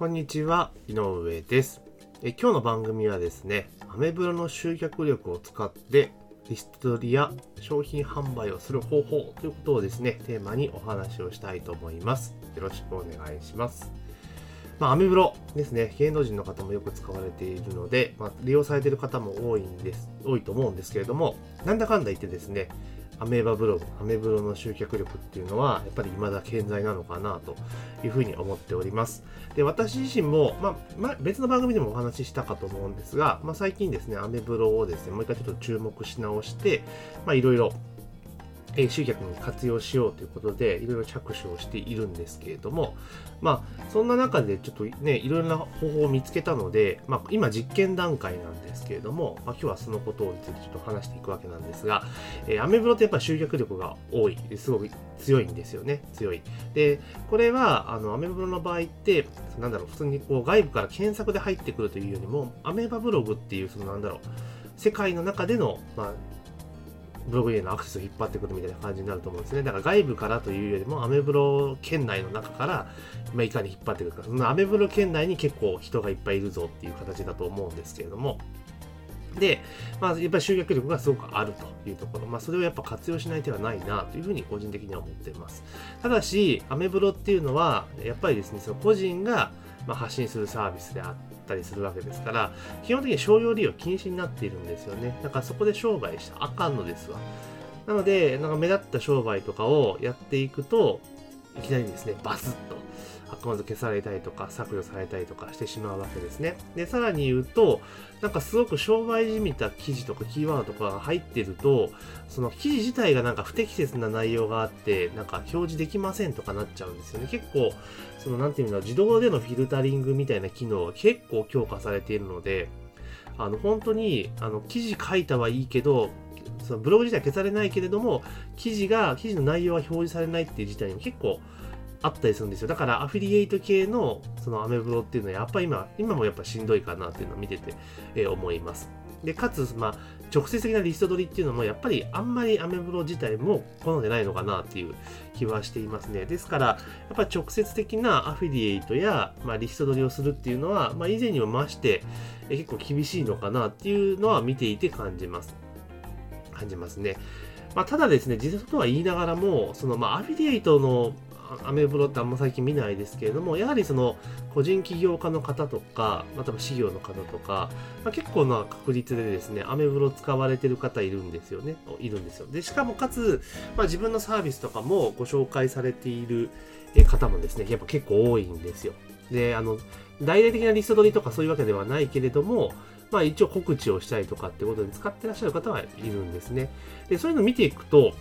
こんにちは、井上ですえ。今日の番組はですね、アメブロの集客力を使ってリスト取りや商品販売をする方法ということをですね、テーマにお話をしたいと思います。よろしくお願いします。まあ、アメブロですね、芸能人の方もよく使われているので、まあ、利用されている方も多いんです、多いと思うんですけれども、なんだかんだ言ってですね、アメーバブログ、アメブロの集客力っていうのは、やっぱり未だ健在なのかなというふうに思っております。で、私自身も、まあ、まあ、別の番組でもお話ししたかと思うんですが、まあ、最近ですね、アメブロをですね、もう一回ちょっと注目し直して、まあ、いろいろえ集客に活用しようということで、いろいろ着手をしているんですけれども、まあ、そんな中でちょっとね、いろいろな方法を見つけたので、まあ、今実験段階なんですけれども、まあ、今日はそのことについてちょっと話していくわけなんですが、えー、アメブロってやっぱ集客力が多い、すごく強いんですよね、強い。で、これは、あの、アメブロの場合って、なんだろう、普通にこう外部から検索で入ってくるというよりも、アメーバブログっていう、そのなんだろう、世界の中での、まあ、ブログへのアクセスを引っ張ってくるみたいな感じになると思うんですね。だから外部からというよりも、アメブロ圏内の中から、まあ、いかに引っ張ってくるか。そのアメブロ圏内に結構人がいっぱいいるぞっていう形だと思うんですけれども、で、まあ、やっぱり集客力がすごくあるというところ、まあ、それをやっぱ活用しない手はないなというふうに個人的には思っています。ただし、アメブロっていうのは、やっぱりですね、その個人が発信するサービスであってたりするわけですから、基本的に商用利用禁止になっているんですよね。だからそこで商売したらあかんのですわ。なので、なんか目立った商売とかをやっていくと、いきなりですね、バスッとアカウント消されたりとか削除されたりとかしてしまうわけですね。で、さらに言うと、なんかすごく商売じみた記事とかキーワードとかが入ってると、その記事自体がなんか不適切な内容があって、なんか表示できませんとかなっちゃうんですよね。結構、そのなんていうの、自動でのフィルタリングみたいな機能が結構強化されているので、あの、本当に、あの、記事書いたはいいけど、そのブログ自体消されないけれども、記事が、記事の内容は表示されないっていう事態にも結構あったりするんですよ。だからアフィリエイト系のそのアメブロっていうのはやっぱり今、今もやっぱしんどいかなっていうのを見てて、えー、思います。で、かつ、まあ、直接的なリスト取りっていうのもやっぱりあんまりアメブロ自体も好んでないのかなっていう気はしていますね。ですから、やっぱ直接的なアフィリエイトや、まあ、リスト取りをするっていうのは、まあ、以前にも増して、え結構厳しいのかなっていうのは見ていて感じます。感じますね。まあ、ただですね、実際とは言いながらも、その、まあ、アフィリエイトのアメブロってあんま最近見ないですけれども、やはりその個人起業家の方とか、または事業の方とか、まあ、結構な確率でですね、アメブロ使われてる方いるんですよね。いるんですよ。で、しかもかつ、まあ、自分のサービスとかもご紹介されている方もですね、やっぱ結構多いんですよ。で、あの、大々的なリスト取りとかそういうわけではないけれども、まあ一応告知をしたりとかってことに使ってらっしゃる方はいるんですね。で、そういうのを見ていくと、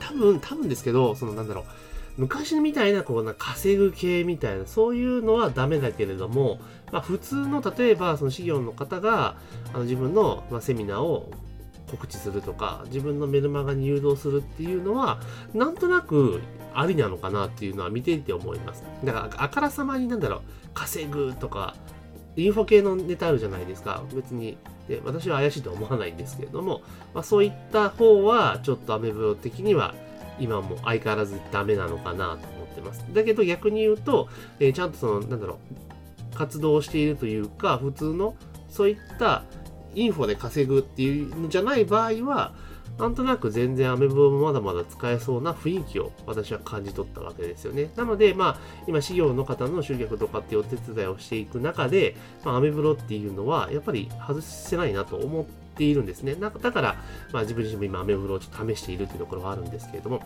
多分、多分ですけど、そのなんだろう、昔みたいなこうな稼ぐ系みたいなそういうのはダメだけれども、まあ、普通の例えばその事業の方があの自分の、まあ、セミナーを告知するとか自分のメルマガに誘導するっていうのはなんとなくありなのかなっていうのは見ていて思います。だからあからさまになんだろう稼ぐとかインフォ系のネタあるじゃないですか。別にで私は怪しいと思わないんですけれども、まあ、そういった方はちょっとアメブロ的には今も相変わらずダメなのかなと思ってます。だけど逆に言うと、えー、ちゃんとその、なんだろう、活動しているというか、普通のそういったインフォで稼ぐっていうのじゃない場合は、なんとなく全然アメブロもまだまだ使えそうな雰囲気を私は感じ取ったわけですよね。なので、まあ、今、事業の方の集客とかっていうお手伝いをしていく中で、まあ、アメブロっていうのは、やっぱり外せないなと思っているんですね。だから、まあ、自分自身も今、アメブロをちょっと試しているっていうところはあるんですけれども、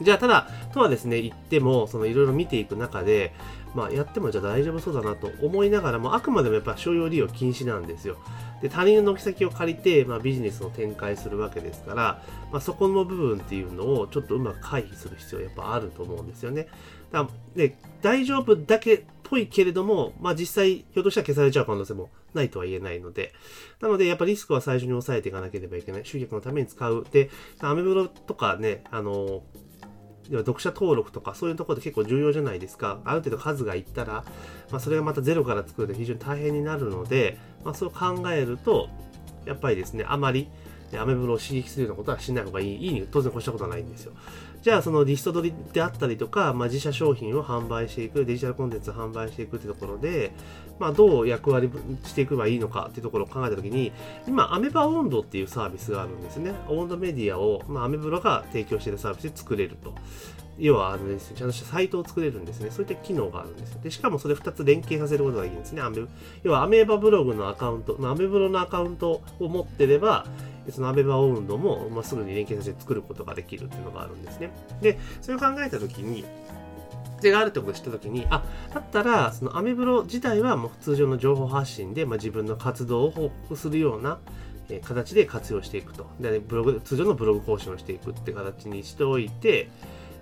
じゃあ、ただ、とはですね、言っても、そのいろいろ見ていく中で、まあ、やってもじゃあ大丈夫そうだなと思いながらも、あくまでもやっぱ商用利用禁止なんですよ。で、他人の軒先を借りて、まあ、ビジネスを展開するわけですから、まあ、そこの部分っていうのをちょっとうまく回避する必要やっぱあると思うんですよね。だで、大丈夫だけっぽいけれども、まあ実際、ひょっとしたら消されちゃう可能性もないとは言えないので、なので、やっぱリスクは最初に抑えていかなければいけない。集客のために使う。で、アメブロとかね、あの、読者登録とかそういうところで結構重要じゃないですか。ある程度数がいったら、まあ、それがまたゼロから作ると非常に大変になるので、まあ、そう考えると、やっぱりですね、あまりアメブロを刺激するようなことはしない方がいい。いいに当然越したことはないんですよ。じゃあそのリスト取りであったりとか、まあ、自社商品を販売していく、デジタルコンテンツを販売していくってところで、まあ、どう役割していけばいいのかっていうところを考えたときに、今、アメバ温度っていうサービスがあるんですね。温度メディアを、まあ、アメブロが提供しているサービスで作れると。要はあのです、ね、ちゃんとしたサイトを作れるんですね。そういった機能があるんです。で、しかもそれ2つ連携させることがいいんですね。アメ要はアメーバブログのアカウント、アメブロのアカウントを持ってれば、そのアメバオウンドも、まあ、すぐに連携させて作ることができるっていうのがあるんですね。で、それを考えたときに、手があるってことを知ったときに、あ、だったら、そのアメブロ自体はもう通常の情報発信で、まあ、自分の活動を報告するような、え形で活用していくと。で、ブログ、通常のブログ更新をしていくって形にしておいて、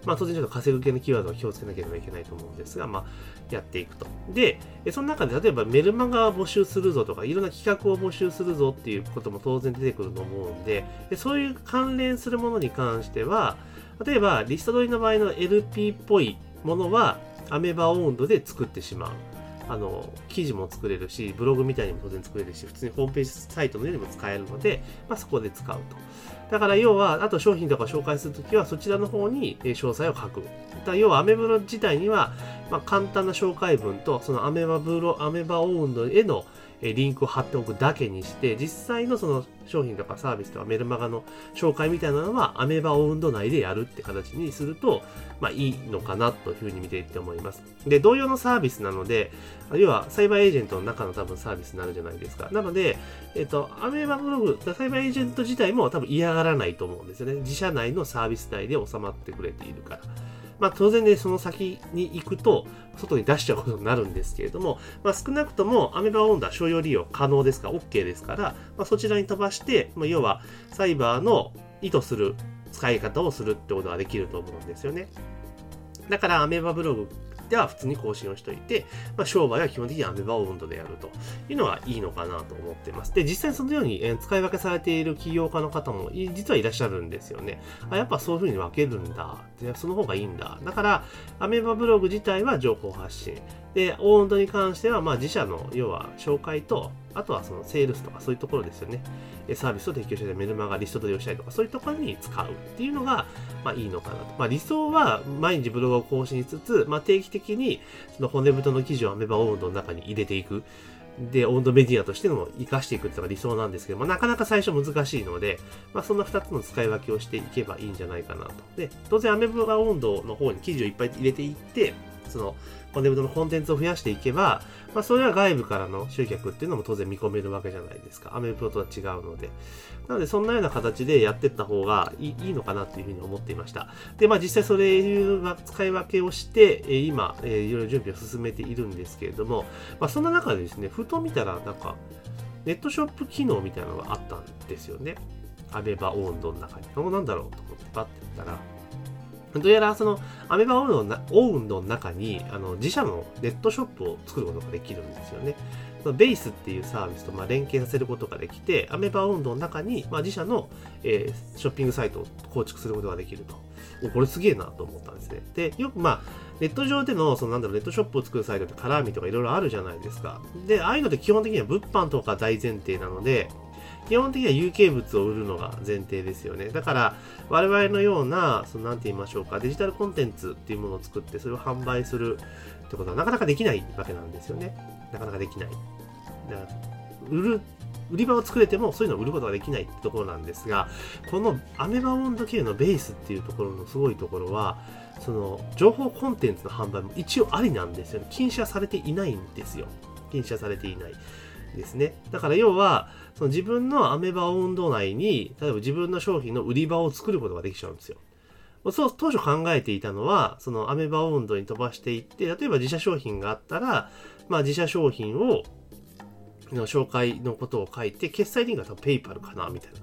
まあ当然ちょっと稼ぐ系のキーワードは気をつけなければいけないと思うんですが、まあやっていくと。で、その中で例えばメルマガを募集するぞとか、いろんな企画を募集するぞっていうことも当然出てくると思うんで、でそういう関連するものに関しては、例えばリスト取りの場合の LP っぽいものはアメバオンドで作ってしまう。あの、記事も作れるし、ブログみたいにも当然作れるし、普通にホームページサイトのようにも使えるので、まあ、そこで使うと。だから要は、あと商品とか紹介するときは、そちらの方に詳細を書く。だ要は、アメブロ自体には、まあ、簡単な紹介文と、そのアメバブロ、アメバオウンドへのリンクを貼っておくだけにして、実際のその商品とかサービスとかメルマガの紹介みたいなのはアメバオウンド内でやるって形にすると、まあいいのかなというふうに見ていって思います。で、同様のサービスなので、要はサイバーエージェントの中の多分サービスになるじゃないですか。なので、えっと、アメバブログ、サイバーエージェント自体も多分嫌がらないと思うんですよね。自社内のサービス内で収まってくれているから。まあ当然ね、その先に行くと、外に出しちゃうことになるんですけれども、まあ少なくともアメバオンダー商用利用可能ですから、OK ですから、まあそちらに飛ばして、まあ要はサイバーの意図する使い方をするってことができると思うんですよね。だからアメーバブログでは普通に更新をしといて、まあ、商売は基本的にアメバオンドでやるというのはいいのかなと思っています。で、実際そのように、え使い分けされている起業家の方も実はいらっしゃるんですよね。あ、やっぱそういう風に分けるんだ。でその方がいいんだ。だから、アメーバブログ自体は情報発信。で、オンドに関しては、まあ自社の、要は紹介と、あとはそのセールスとかそういうところですよね。サービスを提供してメルマガリスト取りをしたりとか、そういうところに使うっていうのが、まあいいのかなと。まあ理想は毎日ブログを更新しつつ、まあ定期的にその骨太の記事をアメバオンドの中に入れていく。で、温度メディアとしての活かしていくっていうのが理想なんですけども、なかなか最初難しいので、まあそんな2つの使い分けをしていけばいいんじゃないかなと。で、当然アメブラ温度の方に記事をいっぱい入れていって、その、コンテンツのコンテンツを増やしていけば、まあ、それは外部からの集客っていうのも当然見込めるわけじゃないですか。アメブロとは違うので。なので、そんなような形でやっていった方がいいのかなというふうに思っていました。で、まあ実際それいう使い分けをして、今、いろいろ準備を進めているんですけれども、まあそんな中でですね、ふと見たらなんか、ネットショップ機能みたいなのがあったんですよね。アメバオンドの中に。なんだろうと思ってパッて言ったら、どうやらそのアメバオウンドオウンドの中にあの自社のネットショップを作ることができるんですよね。そのベースっていうサービスとまあ連携させることができて、アメバオウンドの中にまあ自社の、え、ショッピングサイトを構築することができると。これすげえなと思ったんですね。で、よくまあ、ネット上での、そのなんだろう、ネットショップを作るサイトってカラーミとかいろいろあるじゃないですか。で、ああいうのって基本的には物販とか大前提なので、基本的には有形物を売るのが前提ですよね。だから、我々のような、その、なんて言いましょうか、デジタルコンテンツっていうものを作って、それを販売するってことはなかなかできないわけなんですよね。なかなかできない。だから売る売り場を作れてもそういうのを売ることができないってところなんですが、このアメバ温度系のベースっていうところのすごいところは、その情報コンテンツの販売も一応ありなんですよね。禁止はされていないんですよ。禁止はされていない。ですね。だから要は、その自分のアメバ温度内に、例えば自分の商品の売り場を作ることができちゃうんですよ。そう、当初考えていたのは、そのアメバ温度に飛ばしていって、例えば自社商品があったら、まあ自社商品を、の紹介のことを書いて、決済リンクは多分ペイパルかな、みたいな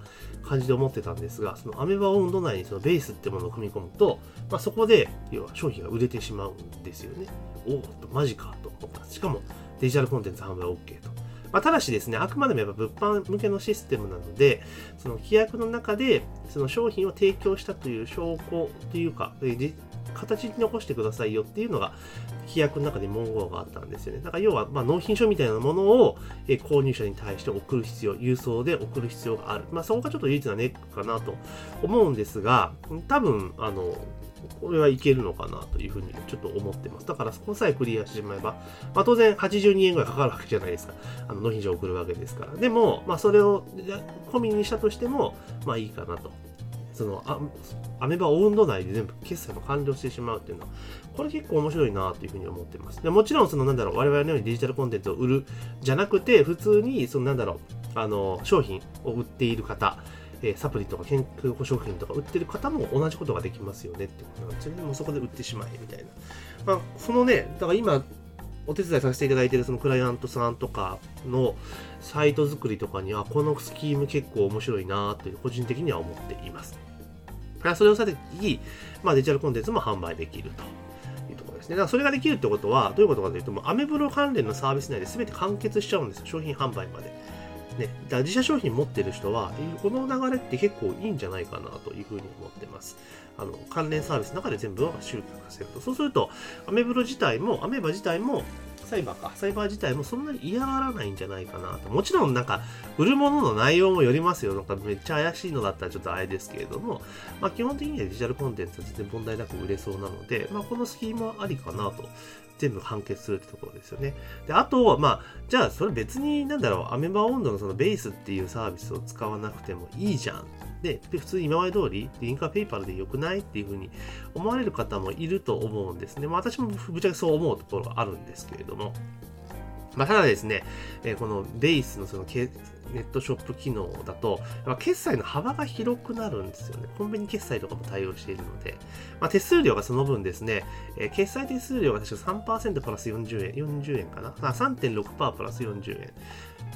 感じで思ってたんですが、そのアメバ温度内にそのベースってものを組み込むと、まあそこで、要は商品が売れてしまうんですよね。おお、マジかと思った。しかも、デジタルコンテンツ販売 OK と。まあ、ただしですね、あくまでもやっぱ物販向けのシステムなので、その規約の中で、その商品を提供したという証拠というか、形に残してくださいよっていうのが、規約の中で文言があったんですよね。だから要は、まあ、納品書みたいなものを、え購入者に対して送る必要、郵送で送る必要がある。まあ、そこがちょっと唯一なネックかなと思うんですが、多分、あの、これはいけるのかなというふうにちょっと思ってます。だからそこさえクリアしてしまえば、まあ、当然82円ぐらいかかるわけじゃないですか。あの納品書を送るわけですから。でも、まあ、それを込みにしたとしても、まあいいかなと。そのあアメバオウンド内で全部決済も完了してしまうっていうのは、これ結構面白いなというふうに思ってます。でもちろん、そのなんだろう、我々のようにデジタルコンテンツを売るじゃなくて、普通に、そのなんだろう、あの、商品を売っている方、えサプリとか健康保障品とか売ってる方も同じことができますよねってことなんですよね。もうそこで売ってしまえみたいな。まあ、そのね、だから今、お手伝いさせていただいているそのクライアントさんとかのサイト作りとかには、このスキーム結構面白いなという個人的には思っています。それをさてき、まあ、デジタルコンテンツも販売できると。いうところですね。だからそれができるってことは、どういうことかというと、もうアメブロ関連のサービス内で全て完結しちゃうんですよ。商品販売まで。ね、だから自社商品持ってる人は、この流れって結構いいんじゃないかなというふうに思ってます。あの、関連サービスの中で全部を集客させると。そうすると、アメブロ自体も、アメーバ自体も、サイバーか、サイバー自体もそんなに嫌がらないんじゃないかなと。もちろんなんか、売るものの内容もよりますよ。なんかめっちゃ怪しいのだったらちょっとあれですけれども、まあ基本的にはデジタルコンテンツは全然問題なく売れそうなので、まあこのスキームはありかなと全部完結するってところですよね。で、あと、まあ、じゃあそれ別になんだろう、アメバ温度のそのベースっていうサービスを使わなくてもいいじゃん。で、で普通に今まで通り、リンクはペイパルで良くないっていうふうに思われる方もいると思うんですね。まあ私もぶっちゃけそう思うところがあるんですけれども。まあ、ただですね、え、このベースのそのネットショップ機能だと、決済の幅が広くなるんですよね。コンビニ決済とかも対応しているので、まあ、手数料がその分ですね、えー、決済手数料が確か3%プラス40円、40円かな。あ、3.6%プラス40円。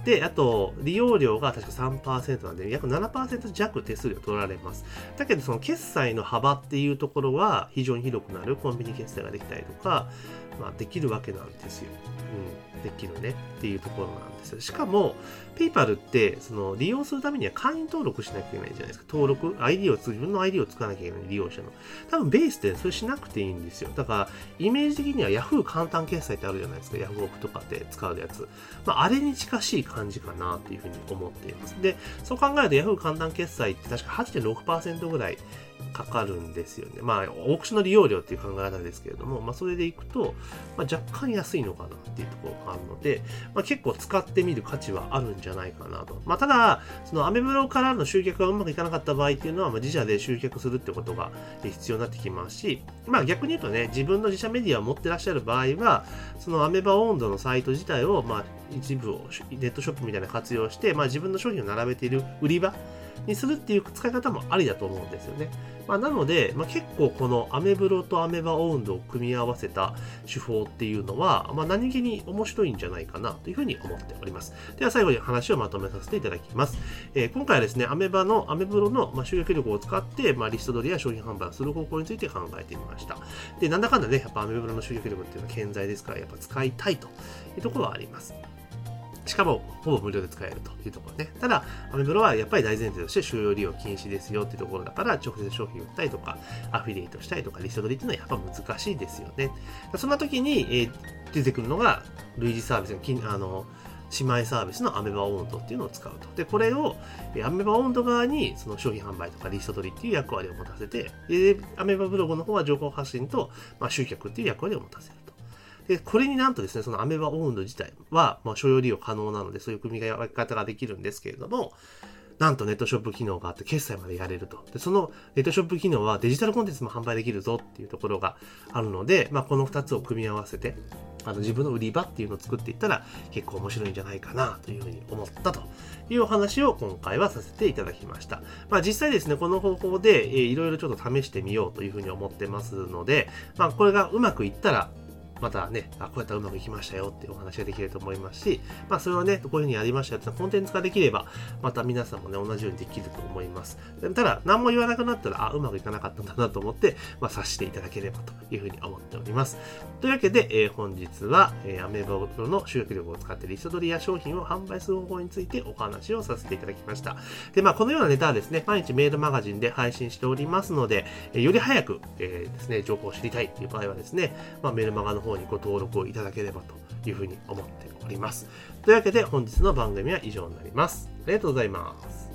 で、あと、利用料が確か3%なんで、約7%弱手数料取られます。だけど、その決済の幅っていうところは非常に広くなる。コンビニ決済ができたりとか、まあ、できるわけなんですよ。うん、できるねっていうところなんですよ。しかも、PayPal って、その、利用するためには会員登録しなきゃいけないじゃないですか。登録、ID を、自分の ID を使わなきゃいけない、利用者の。多分、ベースってそれしなくていいんですよ。だから、イメージ的には Yahoo 簡単決済ってあるじゃないですか。Yahoo とかで使うやつ。まあ、あれに近しい感じかなっていうふうに思っています。で、そう考えると Yahoo 簡単決済って確か8.6%ぐらいかかるんですよね。まあ、オークションの利用料っていう考え方ですけれども、まあ、それでいくと、まあ、若干安いのかなっていうところがあるので、まあ、結構使ってみる価値はあるんじゃないかなと。まあ、ただ、そのアメブロからの集客がうまくいかなかった場合っていうのは、まあ、自社で集客するってことが必要になってきますし、まあ、逆に言うとね、自分の自社メディアを持ってらっしゃる場合は、そのアメバ温度のサイト自体を、まあ、一部をネットショップみたいな活用して、まあ、自分の商品を並べている売り場にするっていう使い方もありだと思うんですよね。まあ、なので、まあ、結構このアメブロとアメバオウンドを組み合わせた手法っていうのは、まあ、何気に面白いんじゃないかなというふうに思っております。では最後に話をまとめさせていただきます。えー、今回はですね、アメバの、アメブロの、まあ、集客力を使って、まあ、リスト取りや商品販売をする方向について考えてみました。で、なんだかんだね、やっぱアメブロの集客力っていうのは健在ですから、やっぱ使いたいというところはあります。しかも、ほぼ無料で使えるというところね。ただ、アメブロはやっぱり大前提として収容利用禁止ですよっていうところだから、直接商品売ったりとか、アフィリエイトしたりとか、リスト取りっていうのはやっぱ難しいですよね。そんな時に、えー、出てくるのが、類似サービスの、あの、姉妹サービスのアメバオンドっていうのを使うと。で、これを、アメバオンド側にその商品販売とかリスト取りっていう役割を持たせて、で、アメバブログの方は情報発信と、まあ、集客っていう役割を持たせる。で、これになんとですね、そのアメバオウンド自体は、まあ、所要利用可能なので、そういう組み分け方ができるんですけれども、なんとネットショップ機能があって決済までやれると。で、そのネットショップ機能はデジタルコンテンツも販売できるぞっていうところがあるので、まあ、この2つを組み合わせて、あの自分の売り場っていうのを作っていったら結構面白いんじゃないかなというふうに思ったというお話を今回はさせていただきました。まあ実際ですね、この方法で、いろいろちょっと試してみようというふうに思ってますので、まあこれがうまくいったらまたね、あ、こうやったらうまくいきましたよっていうお話ができると思いますし、まあそれをね、こういうふうにやりましたよってコンテンツ化できれば、また皆さんもね、同じようにできると思います。ただ、何も言わなくなったら、あ、うまくいかなかったんだなと思って、まあ察していただければというふうに思っております。というわけで、えー、本日は、えー、アメーバプロの集客力を使ってリスト取りや商品を販売する方法についてお話をさせていただきました。で、まあこのようなネタはですね、毎日メールマガジンで配信しておりますので、えー、より早く、えー、ですね、情報を知りたいっていう場合はですね、まあ、メールマガの方にご登録をいただければというふうに思っております。というわけで本日の番組は以上になります。ありがとうございます。